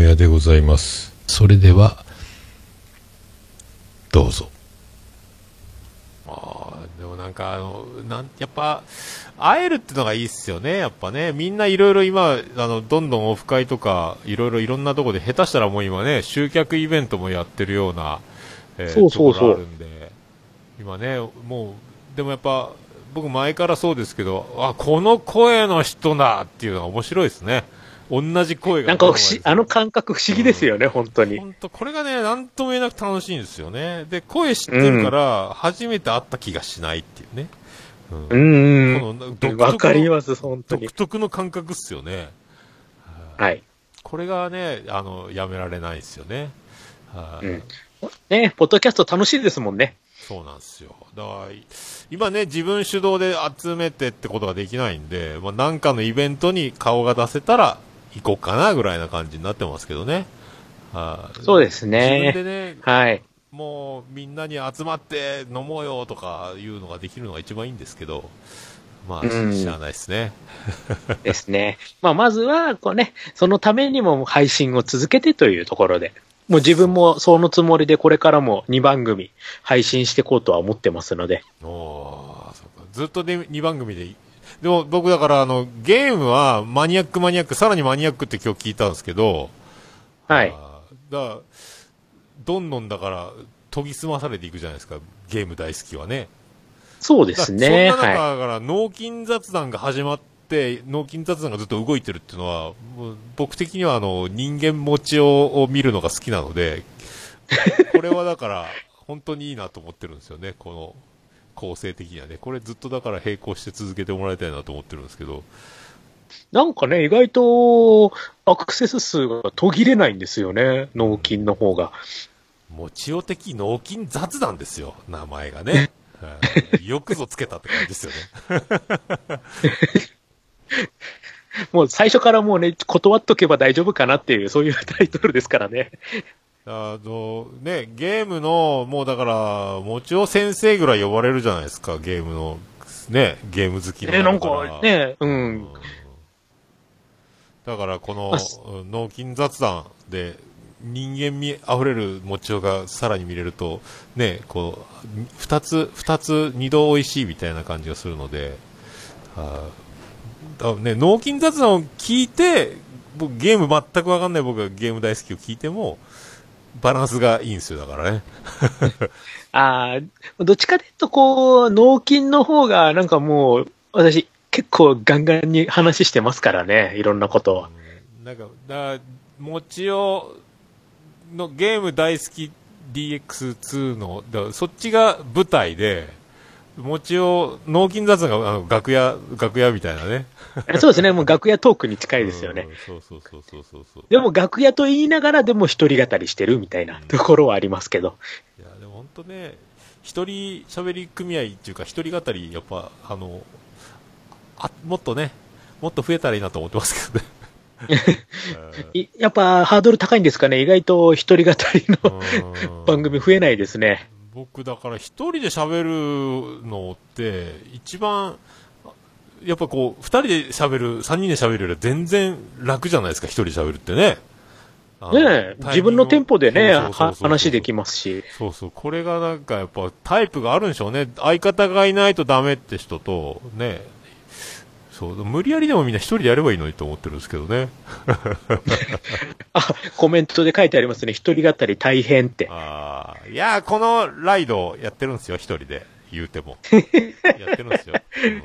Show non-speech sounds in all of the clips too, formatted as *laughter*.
もやでございます。それでは、どうぞ。ああ、でもなんかあの、なん、やっぱ、会えるってのがいいっすよね、やっぱね。みんないろいろ今、あの、どんどんオフ会とか、いろいろいろんなとこで、下手したらもう今ね、集客イベントもやってるような、えーそうそうそうところあるんで、今ね、もう、でもやっぱ、僕前からそうですけど、あ、この声の人だっていうのが面白いですね。同じ声が。なんか不思あの感覚不思議ですよね、本当に。本当これがね、なんとも言えなく楽しいんですよね。で、声知ってるから、初めて会った気がしないっていうね。うんうんうん。このわかります、本当に独。特の感覚っすよね。はい。これがね、あの、やめられないですよね。はいうんね、ポッドキャスト楽しいですもんね。そうなんですよ。だから、今ね、自分主導で集めてってことができないんで、まあ、なんかのイベントに顔が出せたら行こうかなぐらいな感じになってますけどね。はいそうです自分ね。でね、はい。もうみんなに集まって飲もうよとかいうのができるのが一番いいんですけど、まあ、うんしゃあないですね。*laughs* ですね。まあ、まずは、こうね、そのためにも配信を続けてというところで、もう自分もそのつもりでこれからも2番組配信していこうとは思ってますので。おずっとで2番組で。でも僕だからあの、ゲームはマニアックマニアック、さらにマニアックって今日聞いたんですけど、はい。だからどんどんだから研ぎ澄まされていくじゃないですか、ゲーム大好きはね。そうですね。そんな中から、脳筋雑談が始まって、脳筋雑談がずっと動いてるっていうのは、僕的にはあの、人間持ちをを見るのが好きなので、これはだから、本当にいいなと思ってるんですよね、この構成的にはね。これずっとだから並行して続けてもらいたいなと思ってるんですけど、い。なんかね、意外とアクセス数が途切れないんですよね。脳筋の方が。持ちよ的脳筋雑談ですよ、名前がね。*laughs* はいよくぞつけたって感じですよね。*laughs* もう最初からもうね、断っとけば大丈夫かなっていう、そういうタイトルですからね。あの、ね、ゲームの、もうだから、もちお先生ぐらい呼ばれるじゃないですか、ゲームの、ね、ゲーム好きのね、なんかね、ううんん。だから、この脳筋雑談で、人間味あふれるもちおがさらに見れると、ね、こう、二つ、二つ、二度美味しいみたいな感じがするので、あーだね、脳筋雑談を聞いて、僕ゲーム全くわかんない僕がゲーム大好きを聞いても、バランスがいいんですよ、だからね。*laughs* ああ、どっちかというと、こう、脳筋の方が、なんかもう、私、結構ガンガンに話してますからね、いろんなことを。うんなんか、だもちおのゲーム大好き DX2 の、だそっちが舞台で、もちお、脳筋雑談があの楽屋、楽屋みたいなね。そうですね、もう楽屋トークに近いですよね。うん。そうそうそうそうそうそう。でも楽屋と言いながら、でも一人語りしてるみたいなところはありますけど。いや、でも本当ね、一人喋り組合っていうか、一人語り、やっぱ、あの、あ、もっとね、もっと増えたらいいなと思ってますけどね。*laughs* いやっぱハードル高いんですかね、意外と一人語りのうん *laughs* 番組増えないですね。僕だから一人で喋るのって一番やっぱこう二人で喋る三人で喋るよりは全然楽じゃないですか一人で喋るってね。ねえ、自分のテンポでね、話できますし。そうそうこれがなんかやっぱタイプがあるんでしょうね。相方がいないとダメって人とねそう無理やりでもみんな一人でやればいいのにと思ってるんですけどね *laughs* あ、コメントで書いてありますね、一人語り大変って。ああいやこのライドやってるんですよ一人で言うても *laughs* やってるんですよ、うん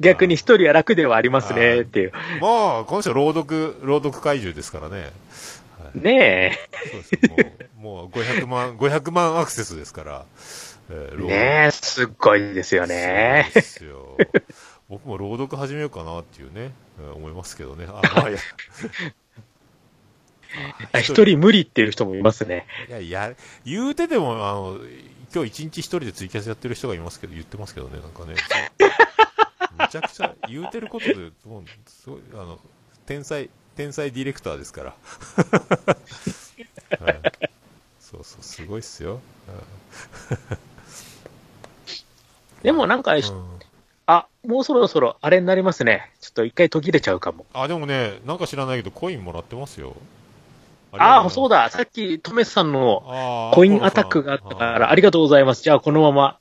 逆に一人は楽ではありますね、っていう。もう、この人朗読、朗読怪獣ですからね。ねそうですもう、もう500万、500万アクセスですから。ええ。ーねえ、すっごいですよねそう。ですよ。僕も朗読始めようかなっていうね、えー思いますけどね。あ、まあ、いや。あ一人無理っていう人もいますね。いや、いや、言うてでも、あの、今日一日一人でツイキャスやってる人がいますけど、言ってますけどね、なんかね。めちゃくちゃ、言うてることで、もう、すごい、あの、天才、天才ディレクターですから。*laughs* はい、そうそう、すごいっすよ。でもなんか、うんあ、もうそろそろあれになりますね。ちょっと一回途切れちゃうかも。あ、でもね、なんか知らないけど、コインもらってますよ。ああ、そうだ。だ。さっき、トメさんのコインアタックがあったから、ありがとうございます。じゃあ、このまま。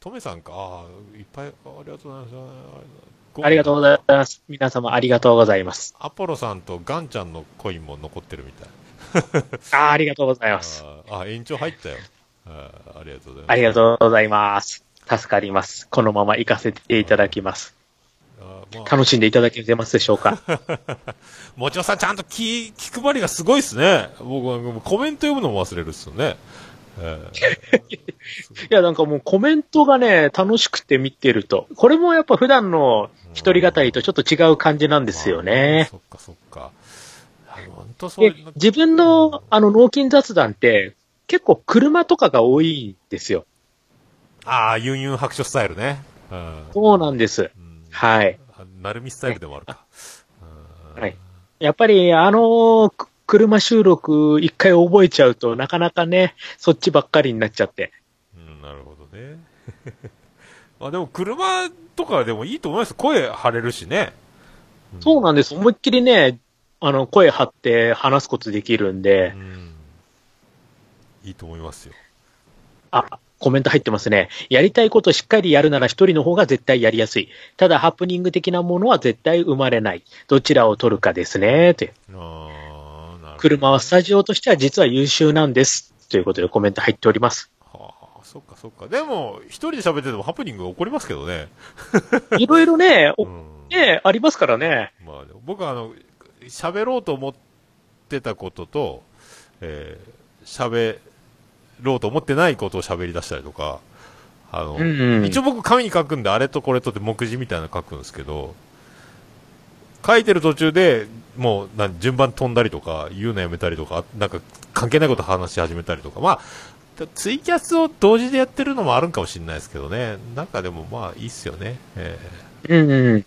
トメさんか？ああ、いっぱい、ありがとうございます。ありがとうございます。皆様、ありがとうございます。アポロさんとガンちゃんのコインも残ってるみたい。*laughs* ああ、ありがとうございます。あーあ、延長入ったよ。ありがとうございます。ありがとうございます。助かります。このまま行かせていただきます。まあ楽しんでいただけてますでしょうか？*laughs* もちろんさん、ちゃんと気、気配りがすごいっすね。僕はもうコメント読むのも忘れるっすよね。え *laughs* いや、なんかもうコメントがね、楽しくて見てると。これもやっぱ普段の一人語りとちょっと違う感じなんーですよね。そっかそっか。本当そう自分のあの、脳筋雑談って結構車とかが多いんですよ。ああ、ユンユン白書スタイルね。うん。そうなんです。うんはい。あなるみスタイルでもあるか。うんはい。やっぱりあの、く車収録一回覚えちゃうとなかなかね、そっちばっかりになっちゃって。うん、なるほどね。*laughs* まあでも車とかでもいいと思います。声張れるしね。そうなんです。思いっきりね、あの、声張って話すことできるんでう、ん。いいと思いますよ。あ、コメント入ってますね。やりたいことしっかりやるなら一人の方が絶対やりやすい。ただ、ハプニング的なものは絶対生まれない。どちらを取るかですね。と。車はスタジオとしては実は優秀なんです。ということでコメント入っております。はあ、そっかそっか。でも、一人で喋っててもハプニング起こりますけどね。*laughs* いろいろね。ね、ありますからね。まあ、僕はあの、喋ろうと思ってたことと、えー、喋ろうと思ってないことを喋り出したりとか、あの、うんうん一応僕紙に書くんで、あれとこれとって目次みたいなの書くんですけど、書いてる途中で、もう、なん順番飛んだりとか、言うのやめたりとか、なんか関係ないこと話し始めたりとか、まあ、ツイキャスを同時でやってるのもあるんかもしれないですけどね。なんかでもまあいいっすよね。えうんうん。ー、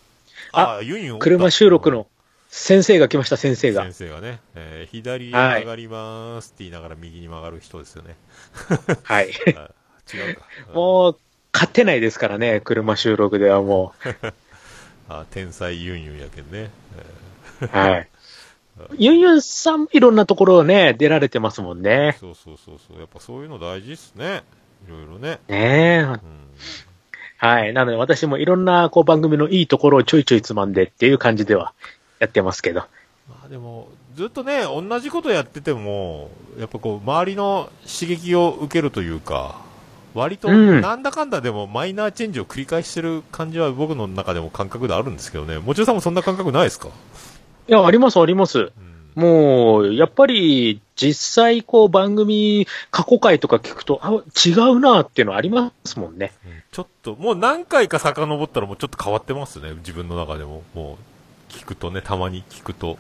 あユンユン車収録の先生が来ました、先生が先。生がね、えー左へ曲がりますって言いながら右に曲がる人ですよね。はい。あ違うか。もう、勝てないですからね、車収録ではも *laughs* あ天才ユンユンやけんね。はい。ユンユンさん、いろんなところね、出られてますもんーね。そうそうそうそう。やっぱそういうの大事っすね。いろいろね。ねえ。うん。はい。なので私もいろんなこう番組のいいところをちょいちょいつまんでっていう感じではやってますけど。まあでも、ずっとね、同じことやってても、やっぱこう、周りの刺激を受けるというか、割と、うんなんだかんだでもマイナーチェンジを繰り返してる感じは僕の中でも感覚であるんですけどね。もちろんさんもそんな感覚ないですか？いや、あります、あります。うん。もう、やっぱり、実際、こう、番組、過去回とか聞くと、あ、違うなっていうのありますもんね。うんちょっと、もう何回か遡ったらもうちょっと変わってますね。自分の中でも。もう、聞くとね、たまに聞くと。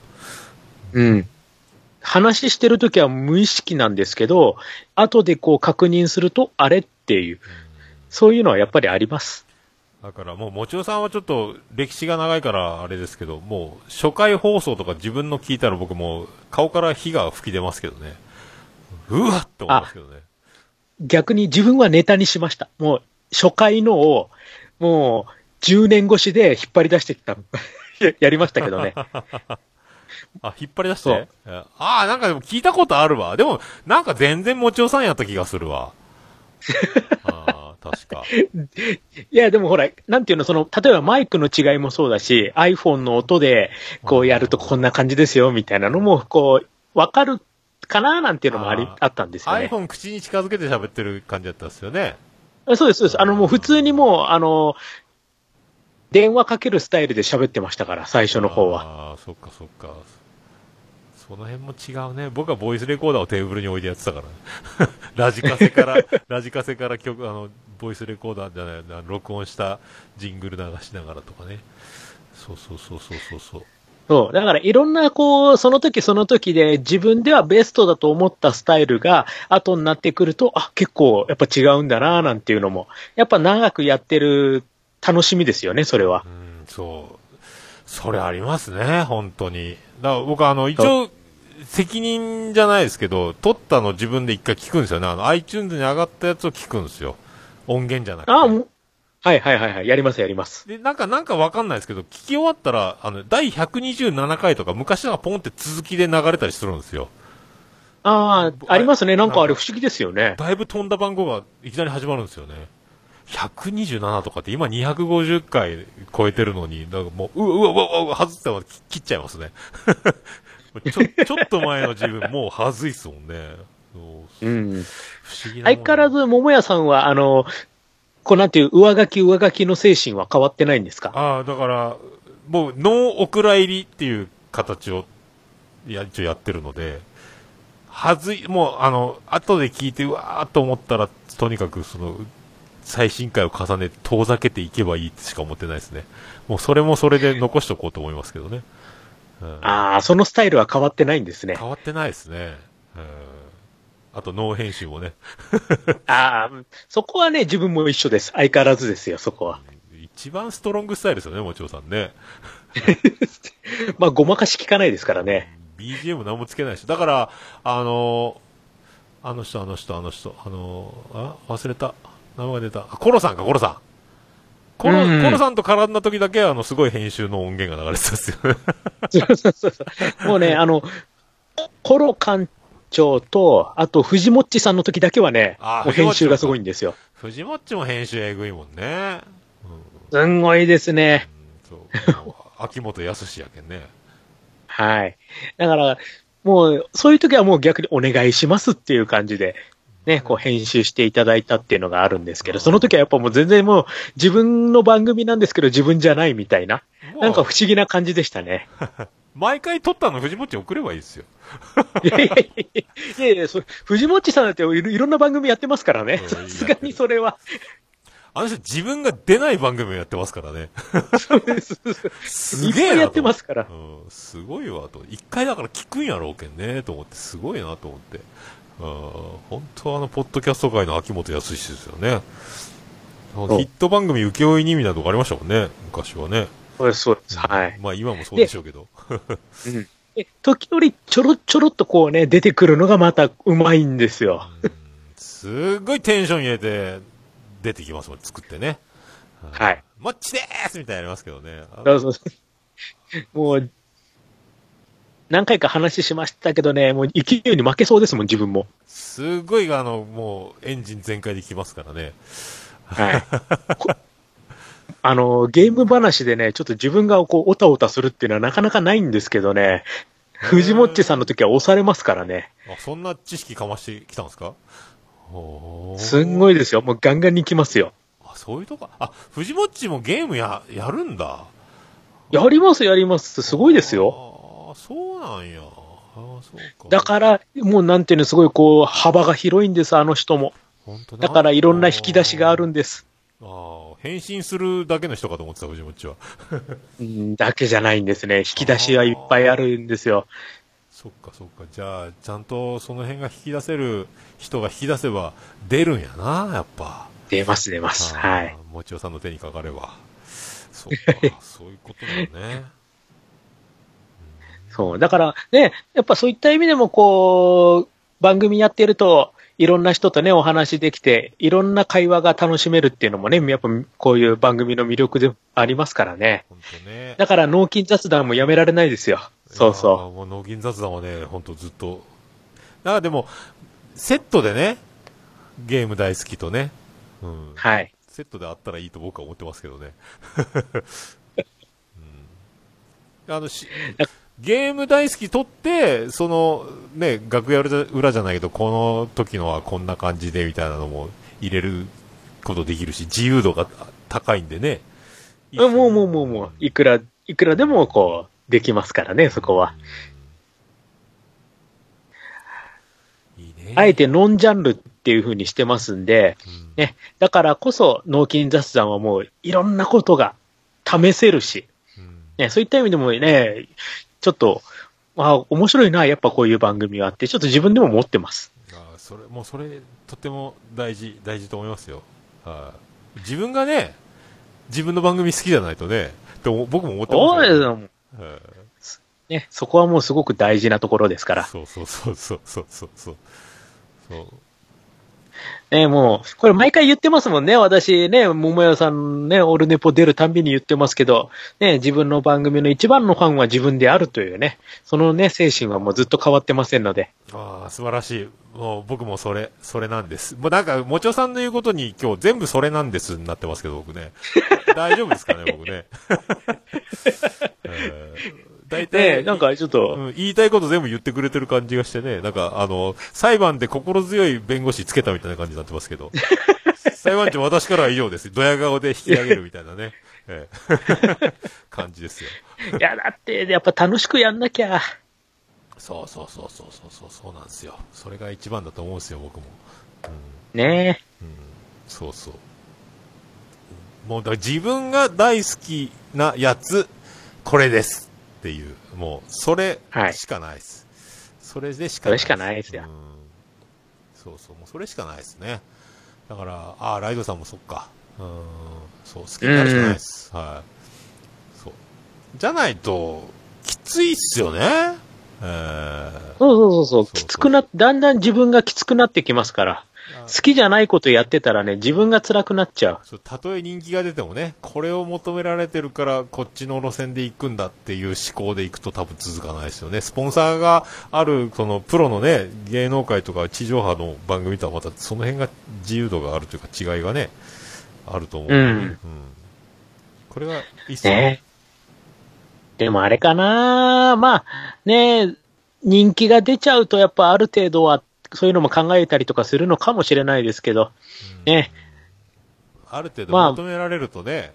うん。話してるときは無意識なんですけど、後でこう確認すると、あれっていう、そういうのはやっぱりあります。だからもう、もちろさんはちょっと歴史が長いからあれですけど、もう初回放送とか自分の聞いたら僕もう顔から火が吹き出ますけどね。うわっと思いますけどね。逆に自分はネタにしました。もう、初回のを、もう、10年越しで引っ張り出してきた。や *laughs* やりましたけどね。*laughs* あ、引っ張り出して？えああ、なんかでも聞いたことあるわ。でも、なんか全然もちおさんやった気がするわ。*laughs* ああ、確か。いや、でもほら、なんていうの、その、例えばマイクの違いもそうだし、iPhone の音で、こうやるとこんな感じですよ、みたいなのも、こう、わかるかななんていうのもありあー、あったんですよね。iPhone 口に近づけて喋ってる感じだったんですよね。そうです、そうです。あの、もう普通にもう、あの、電話かけるスタイルで喋ってましたから、最初の方は。ああ、そっかそっか。その辺も違うね。僕はボイスレコーダーをテーブルに置いてやってたから、ね、*laughs* ラジカセから、*laughs* ラジカセから曲、あの、ボイスレコーダーじゃないな、録音したジングル流しながらとかね。そうそうそうそうそうそう。そう。だから、いろんな、こう、その時その時で自分ではベストだと思ったスタイルが、後になってくると、あ、結構、やっぱ違うんだな、なんていうのも、やっぱ長くやってる楽しみですよね、それはう。ん、そう。それありますね、本当に。だから僕あの、一応、責任じゃないですけど、撮ったの自分で一回聞くんですよね。あの、iTunes に上がったやつを聞くんですよ。音源じゃなくて。あ、もうはいはいはいはい。やりますやります。で、なんか、なんかわかんないですけど、聞き終わったら、あの、第127回とか昔のがポンって続きで流れたりするんですよ。ああ、ありますね。なんかあれ不思議ですよね。だいぶ飛んだ番号がいきなり始まるんですよね。127とかって今250回超えてるのに、なんかもう、うわうわうわ外ったら切っちゃいますね。*laughs* ちょ、ちょっと前の自分もうはずいっすもんね。そううん。不思議な。相変わらず、桃屋さんは、あの、こうなんていう、上書き上書きの精神は変わってないんですか？ああ、だから、もう、ノーお蔵入りっていう形を、や、一応やってるので、はずい、もう、あの、後で聞いて、うわーっと思ったら、とにかく、その、最新回を重ね、遠ざけていけばいいってしか思ってないですね。もう、それもそれで *laughs* 残しておこうと思いますけどね。うん、ああ、そのスタイルは変わってないんですね。変わってないですね。うん。あと、ノー編集もね。*laughs* ああ、そこはね、自分も一緒です。相変わらずですよ、そこは。一番ストロングスタイルですよね、もちろんさんね。*laughs* まあ、ごまかし聞かないですからね。BGM 何もつけないし。だから、あのーあの人、あの人、あの人、あのーあ、忘れた。名前が出た。あ、コロさんか、コロさん。コロ、うんコロさんと絡んだ時だけ、あの、すごい編集の音源が流れてたんですよね。そうそうそうそう。もうね、あの、コロ館長と、あと、藤もっちさんの時だけはねもう編集がすごいんですよ。藤もっちも編集えぐいもんね。すんごいですね。うん、そう秋元康やけんね。はい。だから、もう、そういう時はもう逆にお願いしますっていう感じで、ね、こう編集していただいたっていうのがあるんですけど、その時はやっぱもう全然もう自分の番組なんですけど自分じゃないみたいな、なんか不思議な感じでしたね。*laughs* 毎回撮ったの藤もっち送ればいいですよ。いやいやいやいやいやそ藤もっちさんだっていろいろんな番組やってますからね。うんさすがにそれは。あの人自分が出ない番組をやってますからね。そうです。すげえやってますから。うん、すごいわと。一回だから聞くんやろうけんね、と思って、すごいなと思って。うん、本当あの、ポッドキャスト界の秋元康ですよね。ヒうット番組請負いにみたいなとこありましたもんね、昔はね。そうです、そうです。はい。まあ今もそうでしょうけど。うん *laughs* で時折ちょろちょろっとこうね、出てくるのがまたうまいんですよ。うんすっごいテンション入れて、出てきますもん、作ってね。はい。もっちでーすみたいなのありますけどね。あそうそうそうもう、何回か話しましたけどね、もう勢いに負けそうですもん、自分も。すごい、あの、もう、エンジン全開できますからね。はい。こ *laughs* あの、ゲーム話でね、ちょっと自分がこう、おたおたするっていうのはなかなかないんですけどね、藤もっちさんの時は押されますからね。あ、そんな知識かましてきたんですか？すんごいですよ。もうガンガンに来ますよ。あ、そういうとこ、あ、藤もっちもゲームや、やるんだ。やります、やります。すごいですよ。そうなんや。ああ、そうか。だから、もうなんていうの、すごいこう、幅が広いんです、あの人も。本当だからいろんな引き出しがあるんです。ああ、変身するだけの人かと思ってた、藤もっちは。*laughs* うんだけじゃないんですね。引き出しはいっぱいあるんですよ。そっかそっか。じゃあ、ちゃんとその辺が引き出せる人が引き出せば出るんやな、やっぱ。出ます、出ます。はい。。もちおさんの手にかかれば。そうか、*laughs* そういうことだよね。そう。だからね、やっぱそういった意味でもこう、番組やってると、いろんな人とね、お話できて、いろんな会話が楽しめるっていうのもね、やっぱこういう番組の魅力でありますからね。本当ね。だから、脳筋雑談もやめられないですよ。そうそーもう、脳筋雑談はね、本当ずっと。だからでも、セットでね、ゲーム大好きとね、うんう。。はい。セットであったらいいと僕は思ってますけどね。*laughs* うん、あのしゲーム大好きとって、その、ね、楽屋裏裏じゃないけど、この時のはこんな感じでみたいなのも入れることできるし、自由度が高いんでね。もうもうもうもう、いくら、いくらでもこう、できますからね、そこは。うん。いいね。あえてノンジャンルっていう風にしてますんで、うん、ね、だからこそ脳筋雑談はもういろんなことが試せるし、うんね、そういった意味でもね、ちょっと、まあ、面白いな、やっぱこういう番組はあって、ちょっと自分でも思ってます。あーそれ、もうそれ、とても大事、大事と思いますよ。はい。自分がね、自分の番組好きじゃないとね、って思僕も思ってますよ。そうですよ。はいね、そこはもうすごく大事なところですから。そうそうそうそうそうそうそう。ね、もう、これ毎回言ってますもんね。私ね、桃屋さんね、オルネポ出るたんびに言ってますけど、ね、自分の番組の一番のファンは自分であるというね、そのね、精神はもうずっと変わってませんので。ああ、素晴らしい。もう僕もそれ、それなんです。もうなんか、もちょさんの言うことに今日全部それなんですになってますけど、僕ね。大丈夫ですかね、僕ね。*laughs* えー大体、ね、なんかちょっと、うん、言いたいこと全部言ってくれてる感じがしてね、なんか、あの、裁判で心強い弁護士つけたみたいな感じになってますけど、*laughs* 裁判長私からは以上です。ドヤ顔で引き上げるみたいなね、ええ、*laughs* 感じですよ。いや、だって、やっぱ楽しくやんなきゃ。そうそうそうそうそうそう、そうなんですよ。それが一番だと思うんですよ、僕も。ねうん、そうそう。もう、だ自分が大好きなやつ、これですっていう、もう、それはいしかないです。それでしかそれしかないですようんそうそう、もうそれしかないですね。だから、ああ、ライドさんもそっか。うん、そう、好きになるしかないです。はい。そう。じゃないと、きついっすよね。えーそうそう。そうそうきつくな、だんだん自分がきつくなってきますから。好きじゃないことやってたらね、自分が辛くなっちゃう。そうたとえ人気が出てもね、これを求められてるから、こっちの路線で行くんだっていう思考で行くと多分続かないですよね。スポンサーがある、そのプロのね、芸能界とか地上波の番組とはまたその辺が自由度があるというか違いがね、あると思う、うんこれがいいっすね。ねでもあれかなまあ、ね人気が出ちゃうとやっぱある程度は、そういうのも考えたりとかするのかもしれないですけど。ねある程度まあ求められるとね、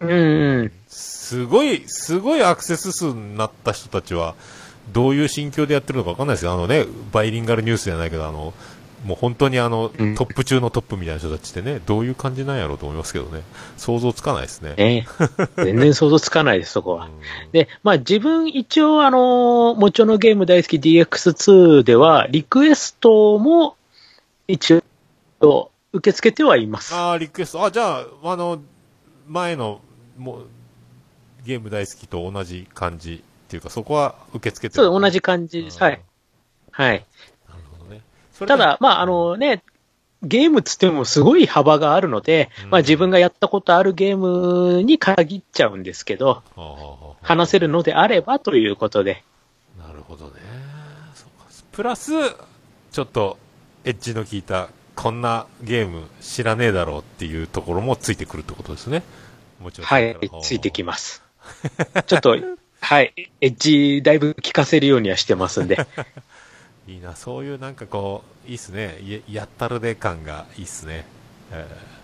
うんうん。すごい、すごいアクセス数になった人たちは、どういう心境でやってるのかわかんないですけど、あのね、バイリンガルニュースじゃないけど、あの、もう本当にあの、うんトップ中のトップみたいな人たちってね、どういう感じなんやろうと思いますけどね、想像つかないですね。ね全然想像つかないです、そこは。*laughs* うんで、まあ自分一応あの、もちろんのゲーム大好き DX2 では、リクエストも一応受け付けてはいます。ああ、リクエスト、あ、じゃあ、あの、前の、もう、ゲーム大好きと同じ感じっていうか、そこは受け付けてるそう、同じ感じです。はい。はい。ただ、まああのね、ゲームつってもすごい幅があるので、うんまあ自分がやったことあるゲームに限っちゃうんですけど、はあはあはあ話せるのであればということで。なるほどね。プラス、ちょっと、エッジの効いた、こんなゲーム知らねえだろうっていうところもついてくるってことですね。もちろん。はい、ついてきます。ちょっと、はい、エッジだいぶ効かせるようにはしてますんで。*laughs* いいな、そういうなんかこう、いいっすね。ややったるで感がいいっすね。えー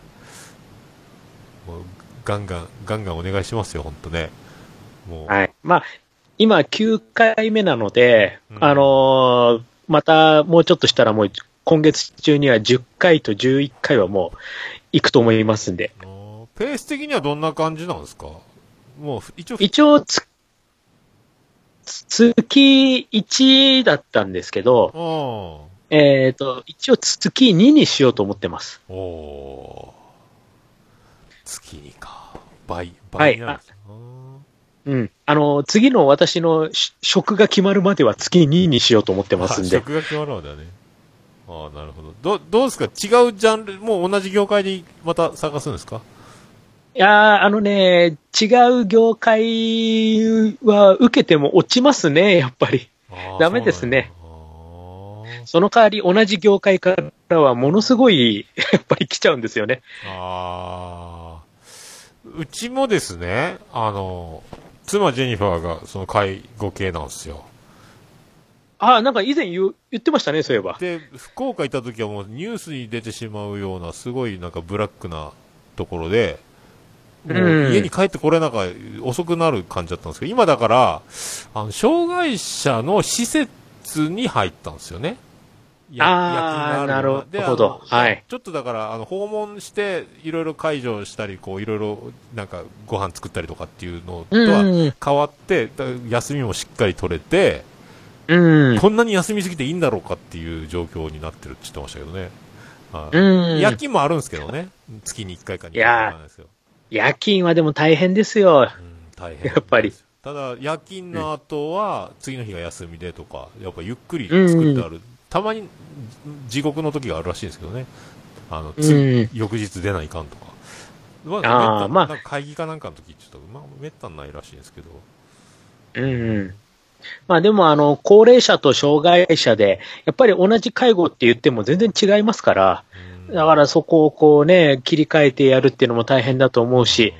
もう、ガンガン、ガンガンお願いしますよ、ほんとね。もう、はい。まあ、今9回目なので、うんあのーまたもうちょっとしたらもう今月中には10回と11回はもう行くと思いますんで。ペース的にはどんな感じなんですか？もう、一応、一応月1だったんですけど、あえっ、と、一応月2にしようと思ってます。あ、おー月にか。倍、倍になるんですねうん。あの、次の私のし職が決まるまでは月2にしようと思ってますんで。あ職が決まるのだね。ああ、なるほど。ど、どうですか？違うジャンル、もう同じ業界でまた探すんですか？いやー、あのね、違う業界は受けても落ちますね、やっぱり。ああダメですね。その代わり同じ業界からはものすごい、*laughs* やっぱり来ちゃうんですよね。ああ。うちもですね、あの、妻ジェニファーがその介護系なんですよ。あ、なんか以前言う言ってましたね、そういえば。で、福岡行った時はもうニュースに出てしまうようなすごいなんかブラックなところで、もううん家に帰ってこれなか遅くなる感じだったんですけど、今だから、あの、障害者の施設に入ったんですよね。やああなるほどはいちょっとだから、あの、訪問して、いろいろ介助したり、こう、いろいろ、なんか、ご飯作ったりとかっていうのとはうん。変わって、だ休みもしっかり取れて、うん。こんなに休みすぎていいんだろうかっていう状況になってるって言ってましたけどね。はいうん。夜勤もあるんですけどね。月に1回か2回いやーなんですよ。夜勤はでも大変ですよ。うん、大変。やっぱり。ただ、夜勤の後は、次の日が休みでとか、やっぱゆっくり作ってある。たまに地獄の時があるらしいんですけどね。あの、うつん。翌日出ないかんとか。まあーめったまあ会議かなんかの時、ちょっと、まあ、めったにないらしいんですけど。うんうん。まあでも、あの、高齢者と障害者で、やっぱり同じ介護って言っても全然違いますから、うんだからそこをこうね、切り替えてやるっていうのも大変だと思うし、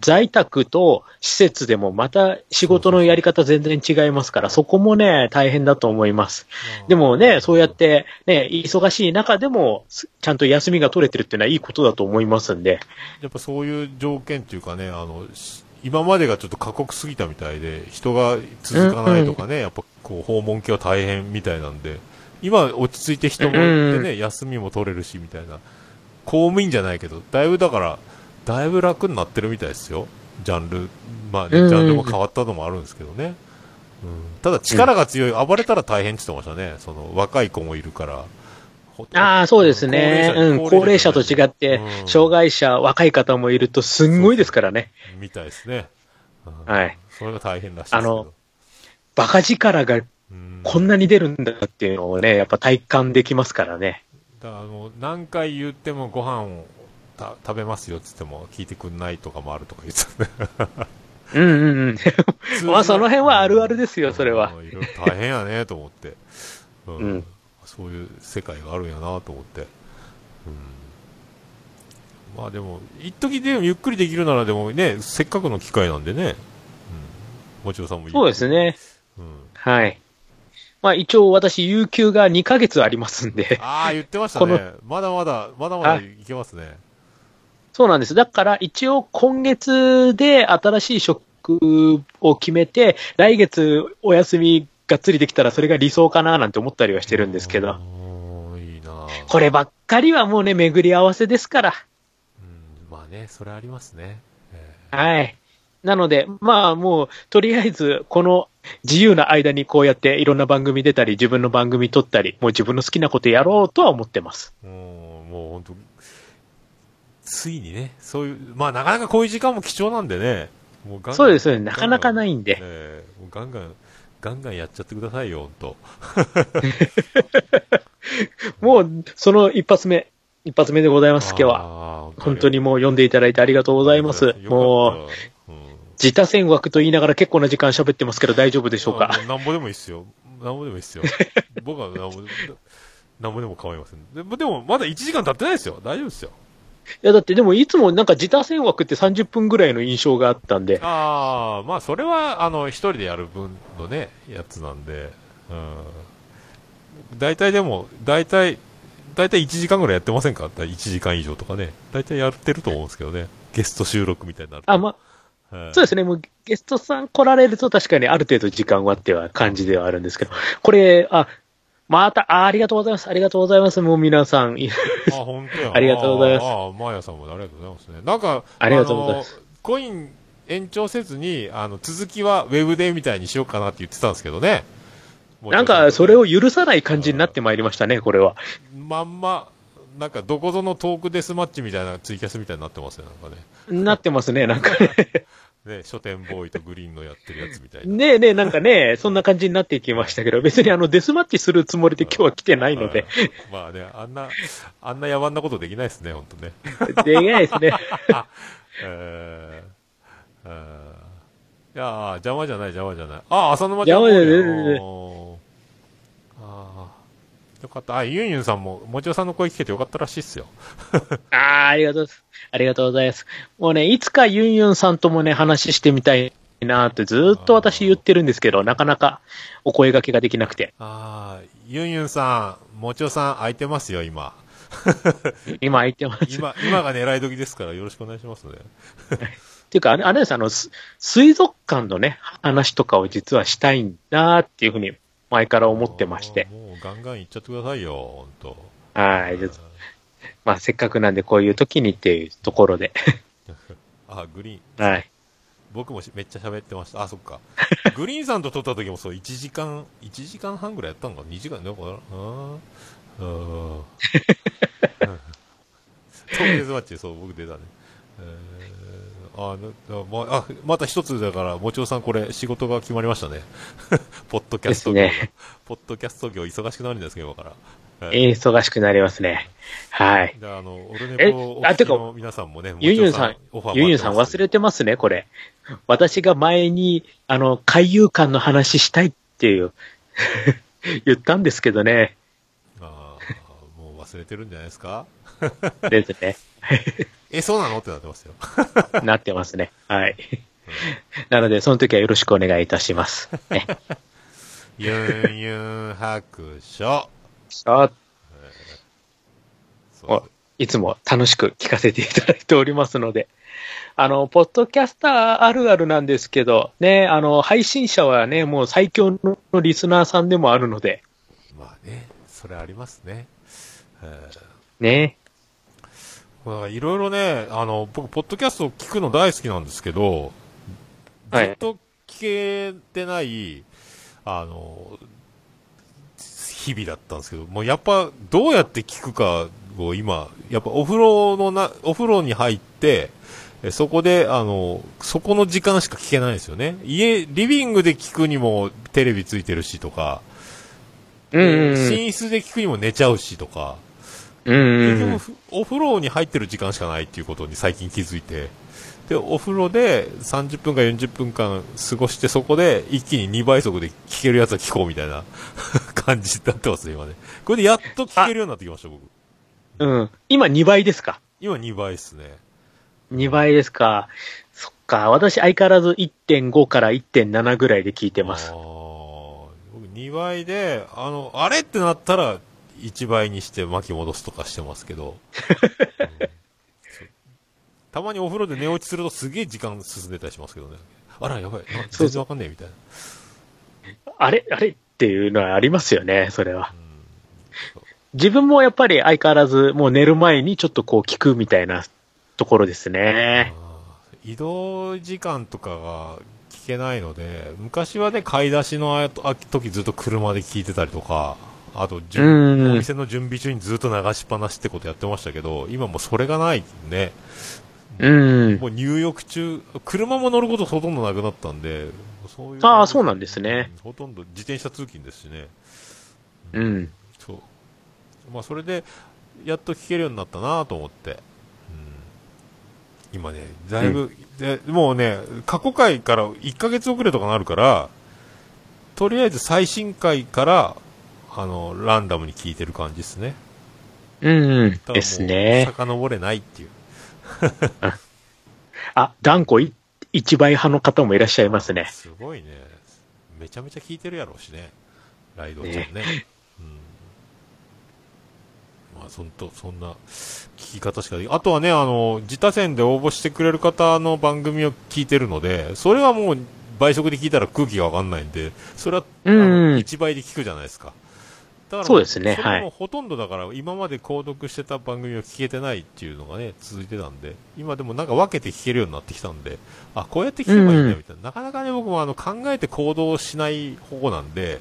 在宅と施設でもまた仕事のやり方全然違いますから、そこもね、大変だと思います。でもね、そうやっ、てね、忙しい中でも、すちゃんと休みが取れてるっていうのはいいことだと思いますんで、やっぱそういう条件っていうかね、あの、し今までがちょっと過酷すぎたみたいで、人が続かないとかね、やっぱこう訪問系は大変みたいなんで、今落ち着いて人もいてね、休みも取れるしみたいな、公務員じゃないけど、だいぶだから、だいぶ楽になってるみたいですよ。ジャンル、まあね、うんジャンルも変わったのもあるんですけどね。うん、ただ力が強い、暴れたら大変って言ってましたね。その若い子もいるから。ほああ、そうですね。うん、高齢者と違って、うん障害者、若い方もいるとすんごいですからね。みたいですね。うんはい。それが大変らしい。あのバカ力がうんこんなに出るんだっていうのをね、やっぱ体感できますからね。だからあの何回言ってもご飯をた食べますよっつっても聞いてくんないとかもあるとか言ってたね。うんうんうん。*laughs* まあその辺はあるあるですよそれはうんいろいろ大変やねと思って、うんうんそういう世界があるんやなと思って。うんまあでも、一時でゆっくりできるならでもね、せっかくの機会なんでね、うん、もちろさんもいい。そうですね。うん。はい。まあ一応私、有給が2ヶ月ありますんで。ああ、言ってましたね。まだまだ、まだまだいけますね。そうなんです。だから一応今月で新しい職を決めて、来月お休みがっつりできたらそれが理想かななんて思ったりはしてるんですけど。いいなこればっかりはもうね、巡り合わせですから。うん、まあね、それありますね。えはい。なので、まあもう、とりあえず、この自由な間にこうやっていろんな番組出たり、自分の番組撮ったり、もう自分の好きなことやろうとは思ってます。う、もう本当ついにね、そういう、まあなかなかこういう時間も貴重なんでね、もうガンガンそうですね、なかなかないんで。ええもうガンガン、ガンガンやっちゃってくださいよ、本 *laughs* もう、その一発目、一発目でございます、当。今日は。は本当にもう読んでいただいてありがとうございます。もう、自他戦枠と言いながら結構な時間喋ってますけど大丈夫でしょうか？なんぼでもいいっすよ。なんぼでもいいっすよ。*laughs* 僕はなんぼでなんぼでも構いません。でも、でもまだ1時間経ってないですよ。大丈夫ですよ。いや、だってでもいつもなんか自他戦枠って30分ぐらいの印象があったんで、ああ、まあそれは、あの、一人でやる分のね、やつなんで、うん。大体でも、大体、大体1時間ぐらいやってませんか ?1 時間以上とかね。大体やってると思うんですけどね。ゲスト収録みたいになると。あ、まあ、はいそうですね、もうゲストさん来られると確かにある程度時間はあっては感じではあるんですけど、これ、あ、また、あありがとうございます。ありがとうございます。もう皆さん。あ、本当や。ありがとうございますああ、マーヤさんもありがとうございますね。なんか、ありがとうございます。コイン延長せずに、あの、続きはウェブでみたいにしようかなって言ってたんですけどね。なんか、それを許さない感じになってまいりましたね、これは。まんま、なんかどこぞのトークデスマッチみたいなツイキャスみたいになってますよ、なんかね。なってますね、なんかね。*laughs* ね、書店ボーイとグリーンのやってるやつみたいな。ねえねえ、なんかね、そんな感じになっていきましたけど、別にあの、デスマッチするつもりで今日は来てないので、*laughs* まあね、あんな、あんな野蛮なことできないですね、ほんとね。*laughs* できないですね。えー、えー、いやー邪魔じゃない、邪魔じゃない。あー、浅沼ちゃん邪魔じゃないよかった。あ、ユンユンさんも、もちおさんの声聞けてよかったらしいっすよ。*laughs* ああ、ありがとうございます。ありがとうございます。もうね、いつかユンユンさんともね、話してみたいなってずーっと私言ってるんですけど、なかなかお声掛けができなくて。あー、ユンユンさん、もちおさん空いてますよ、今。*laughs* 今空いてます。今、今が狙い時ですからよろしくお願いしますね。*laughs* っていうか、あれです、あの、す水族館のね、話とかを実はしたいなっていうふうに前から思ってまして。もうガンガン行っちゃってくださいよ、ほんと。はい。ちょっとまあ、せっかくなんでこういう時にっていうところで。*laughs* あ、グリーン。はい。僕もしめっちゃ喋ってました。あ、そっか。グリーンさんと撮った時もそう、1時間、1時間半ぐらいやったんか ?2 時間、どこだあーあー。*laughs* *laughs* トークデスマッチ、そう、僕出たね。えー、あなまあ、あ、また一つだから、もちおさんこれ仕事が決まりましたね。*laughs* ポッドキャスト業、ねポッドキャスト業忙しくなるんですけど、今から。はいえー忙しくなりますね。はい。じゃあ、あの、オルネえポの皆さんもね、ユンユンさんオファーユンユンさん忘れてますね、これ。私が前に、あの、海遊館の話したいっていう、*laughs* 言ったんですけどね。あーもう忘れてるんじゃないですか？ですね。*laughs* え、そうなの？ってなってますよ。*laughs* なってますね。はい。なので、その時はよろしくお願いいたします。ね、*laughs* ユンユン白書。あそうおいつも楽しく聞かせていただいておりますので。あの、ポッドキャスターあるあるなんですけど、ね、あの、配信者はね、もう最強のリスナーさんでもあるので、まあね、それありますね。えーね。まあいろいろね、あの、僕、ポッドキャストを聞くの大好きなんですけど、はいずっと聞けてない、あの、日々だったんですけど、もうやっぱ、どうやって聞くかを今、やっぱお風呂のな、お風呂に入って、えそこで、あの、そこの時間しか聞けないんですよね。家、リビングで聞くにもテレビついてるしとか、うんうんうん。寝室で聞くにも寝ちゃうしとか、結うん局ふお風呂に入ってる時間しかないっていうことに最近気づいて、で、お風呂で30分か40分間過ごして、そこで一気に2倍速で聞けるやつは聞こうみたいな *laughs* 感じになってますね、今ね。これでやっと聞けるようになってきました、僕。うん。今2倍ですか？今2倍ですね。2倍ですか。そっか。私相変わらず1.5から1.7ぐらいで聞いてますあー。僕2倍で、あの、あれってなったら1倍にして巻き戻すとかしてますけど。うんたまにお風呂で寝落ちするとすげえ時間進んでたりしますけどね。あら、やばい。全然わかんねえみたいな。あれ？あれっていうのはありますよね、それは。自分もやっぱり相変わらずもう寝る前にちょっとこう聞くみたいなところですね。移動時間とかが聞けないので、昔はね、買い出しのああ時ずっと車で聞いてたりとか、あと、んお店の準備中にずっと流しっぱなしってことやってましたけど、今もうそれがないんで、うん。もう入浴中、車も乗ることほとんどなくなったんで、そういうああそうなんですねうんほとんど自転車通勤ですしね。うん。そう。まあ、それで、やっと聞けるようになったなと思って。うん、今ね、だいぶ、で、もうね、過去回から1ヶ月遅れとかなるから、とりあえず最新回から、あの、ランダムに聞いてる感じですね。うん。うですね。遡れないっていう。あ、断固い一倍派の方もいらっしゃいますね。すごいね。めちゃめちゃ聞いてるやろうしね。ライドちゃんね。うん。まあ、そんと、そんな聞き方しかできあとはね、あの、自他戦で応募してくれる方の番組を聞いてるので、それはもう倍速で聞いたら空気がわかんないんで、それは、あうんの1倍で聞くじゃないですか。だからもそうですねはい。ほとんどだから、今まで購読してた番組を聞けてないっていうのがね、続いてたんで、今でもなんか分けて聞けるようになってきたんで、あ、こうやって聞けばいいんだみたいな。なかなかね、僕もあの、考えて行動しない方なんで、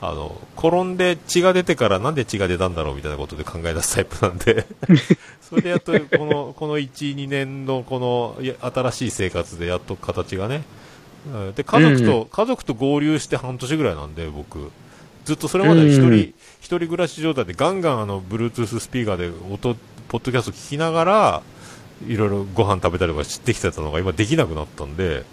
あの、転んで血が出てからなんで血が出たんだろうみたいなことで考え出すタイプなんで、*laughs* それでやっとこの、この1、2年のこの新しい生活でやっと形がね、うんで、家族と、家族と合流して半年ぐらいなんで、僕、ずっとそれまで一人、うん一人暮らし状態でガンガンあの、Bluetooth スピーカーで音、ポッドキャスト聞きながら、いろいろご飯食べたりとか知ってきてたのが今できなくなったんで、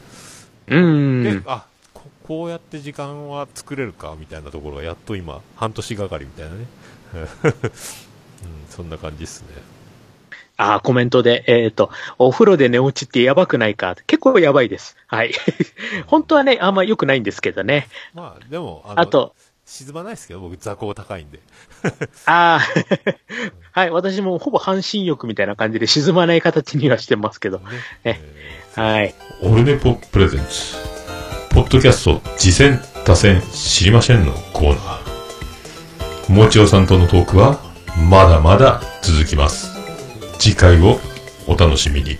うん。で、あこ、こうやって時間は作れるかみたいなところがやっと今、半年がかりみたいなね。*laughs* うん、そんな感じですね。あ、コメントで、えっ、と、お風呂で寝落ちってやばくないか？結構やばいです。はい。*laughs* 本当はね、あんま良くないんですけどね。まあ、でも、あと、沈まないですけど、僕、座高高いんで。*laughs* ああ、*laughs* はい、私もほぼ半身浴みたいな感じで沈まない形にはしてますけど。ね。ええはい。ーオルネポプレゼンツ。ポッドキャスト、次戦、多戦、知りませんのコーナー。もちおさんとのトークは、まだまだ続きます。次回をお楽しみに。